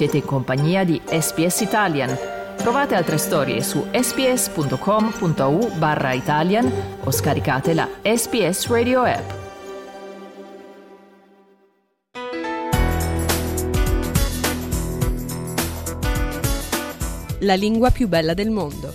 Siete in compagnia di SPS Italian. Trovate altre storie su sps.com.au barra Italian o scaricate la SPS Radio app. La lingua più bella del mondo.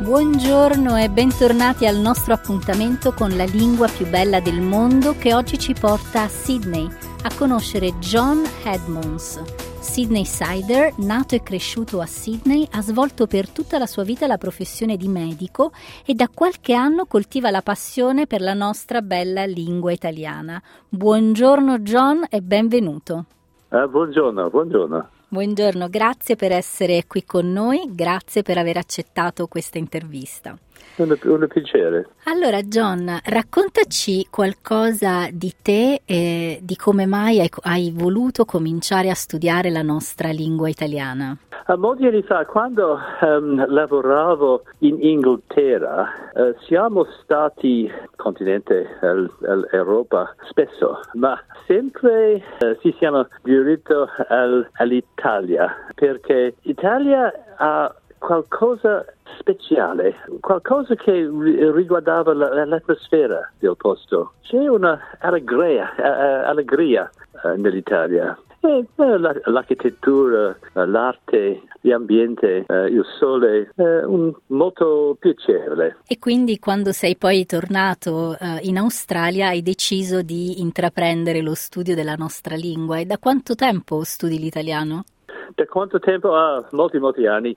Buongiorno e bentornati al nostro appuntamento con la lingua più bella del mondo che oggi ci porta a Sydney a conoscere John Edmonds. Sydney Sider, nato e cresciuto a Sydney, ha svolto per tutta la sua vita la professione di medico e da qualche anno coltiva la passione per la nostra bella lingua italiana. Buongiorno John e benvenuto. Eh, buongiorno, buongiorno. Buongiorno, grazie per essere qui con noi, grazie per aver accettato questa intervista. Un, un piacere. Allora, John, raccontaci qualcosa di te e di come mai hai, hai voluto cominciare a studiare la nostra lingua italiana. A molti anni fa, quando um, lavoravo in Inghilterra, uh, siamo stati continente Europa spesso, ma sempre uh, ci siamo diretti al, all'Italia, perché l'Italia ha qualcosa speciale, qualcosa che riguardava l'atmosfera del posto. C'è una allegria, allegria eh, nell'Italia. Eh, l'architettura, l'arte, l'ambiente, eh, il sole, è molto piacevole. E quindi quando sei poi tornato in Australia hai deciso di intraprendere lo studio della nostra lingua e da quanto tempo studi l'italiano? Da quanto tempo? Ah, molti, molti anni.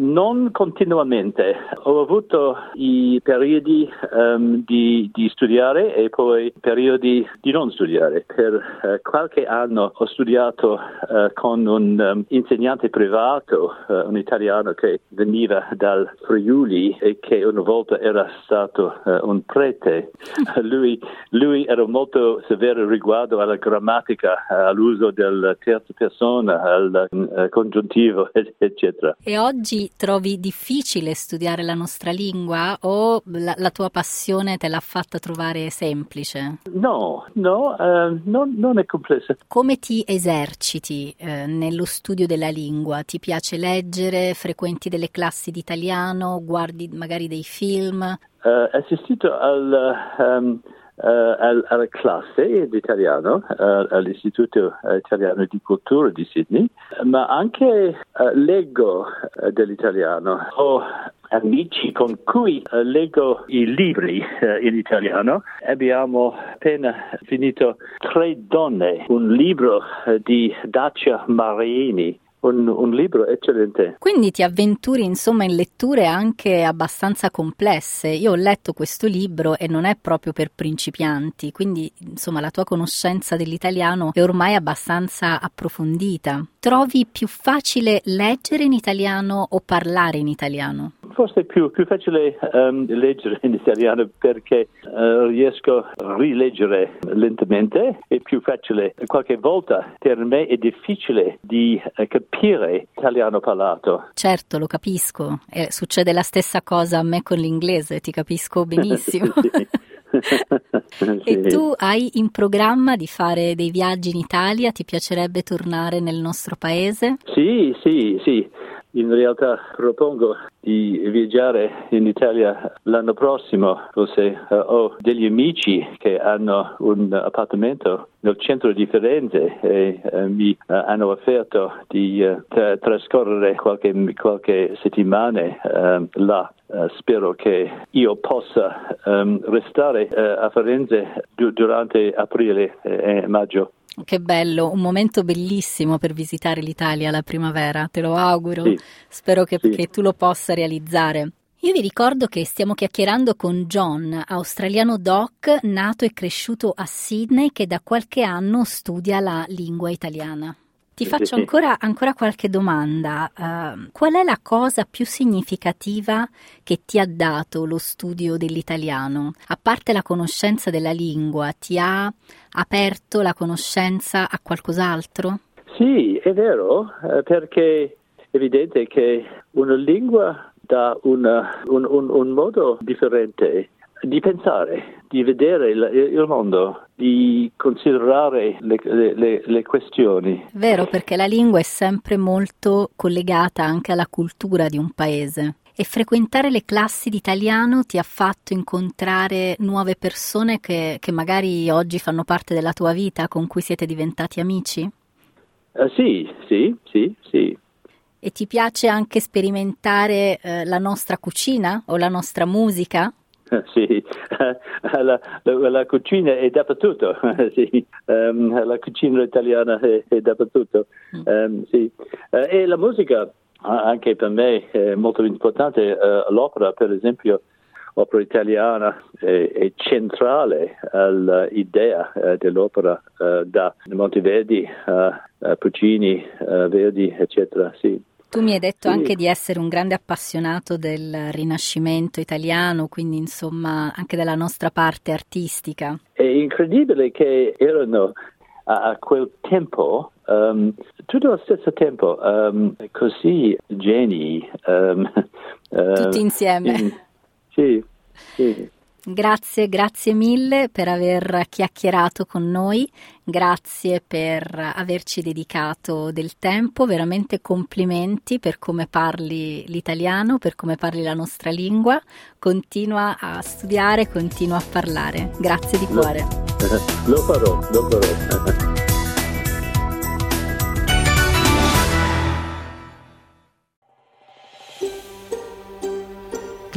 Non continuamente, ho avuto i periodi um, di, di, studiare e poi periodi di non studiare. Per uh, qualche anno ho studiato uh, con un um, insegnante privato, uh, un italiano che veniva dal Friuli e che una volta era stato un prete. lui, lui, era molto severo riguardo alla grammatica, all'uso della terza persona, al congiuntivo, eccetera. E oggi trovi difficile studiare la nostra lingua o la, la tua passione te l'ha fatta trovare semplice? No, no, uh, non, non, è complessa. Come ti eserciti eh, nello studio della lingua? Ti piace leggere, frequenti delle classi di italiano, guardi magari dei film? Uh, assistito al... Um, Uh, alla classe di italiano uh, all'Istituto Italiano di Cultura di Sydney, ma anche uh, leggo dell'italiano. Ho amici con cui leggo i libri in italiano. Abbiamo appena finito Tre donne, un libro di Dacia Marini un, un, libro eccellente. Quindi ti avventuri insomma in letture anche abbastanza complesse. Io ho letto questo libro e non è proprio per principianti, quindi insomma la tua conoscenza dell'italiano è ormai abbastanza approfondita. Trovi più facile leggere in italiano o parlare in italiano? Forse è più, più facile um, leggere in italiano perché uh, riesco a rileggere lentamente, è più facile. Qualche volta per me è difficile di uh, capire l'italiano parlato. Certo, lo capisco. Eh, succede la stessa cosa a me con l'inglese, ti capisco benissimo. e tu hai in programma di fare dei viaggi in Italia? Ti piacerebbe tornare nel nostro paese? Sì, sì, sì. In realtà propongo di viaggiare in Italia l'anno prossimo, forse uh, ho degli amici che hanno un appartamento nel centro di Firenze e uh, mi uh, hanno offerto di tra- trascorrere qualche, qualche settimana là. spero che io possa um, restare a Firenze du- durante aprile e maggio. Che bello, un momento bellissimo per visitare l'Italia la primavera, te lo auguro. Sì. Spero che, sì. che tu lo possa realizzare. Io vi ricordo che stiamo chiacchierando con John, australiano doc, nato e cresciuto a Sydney, che da qualche anno studia la lingua italiana. Ti faccio ancora, ancora qualche domanda. Uh, qual è la cosa più significativa che ti ha dato lo studio dell'italiano? A parte la conoscenza della lingua, ti ha aperto la conoscenza a qualcos'altro? Sì, è vero, eh, perché è evidente che una lingua dà una, un, un, un modo differente di pensare, di vedere il, il mondo, di considerare le, le, le, questioni. Vero, perché la lingua è sempre molto collegata anche alla cultura di un paese. E frequentare le classi di italiano ti ha fatto incontrare nuove persone che, che magari oggi fanno parte della tua vita, con cui siete diventati amici? Uh, sì, sì, sì, sì. E ti piace anche sperimentare eh, la nostra cucina o la nostra musica? Sì, la, la, la, cucina è dappertutto, sì. um, la cucina italiana è, è dappertutto, um, sì. uh, e la musica anche per me è molto importante, uh, l'opera per esempio, l'opera italiana è, è centrale all'idea uh, dell'opera da Monteverdi, Puccini, Verdi, eccetera, sì. Tu mi hai detto sì. anche di essere un grande appassionato del Rinascimento italiano, quindi insomma anche della nostra parte artistica. È incredibile che erano a, quel tempo, um, tutto allo stesso tempo, um, così geni. Um, Tutti insieme. In, sì, sì. Grazie, grazie mille per aver chiacchierato con noi, grazie per averci dedicato del tempo, veramente complimenti per come parli l'italiano, per come parli la nostra lingua, continua a studiare, continua a parlare. Grazie di cuore. Lo, farò, lo farò.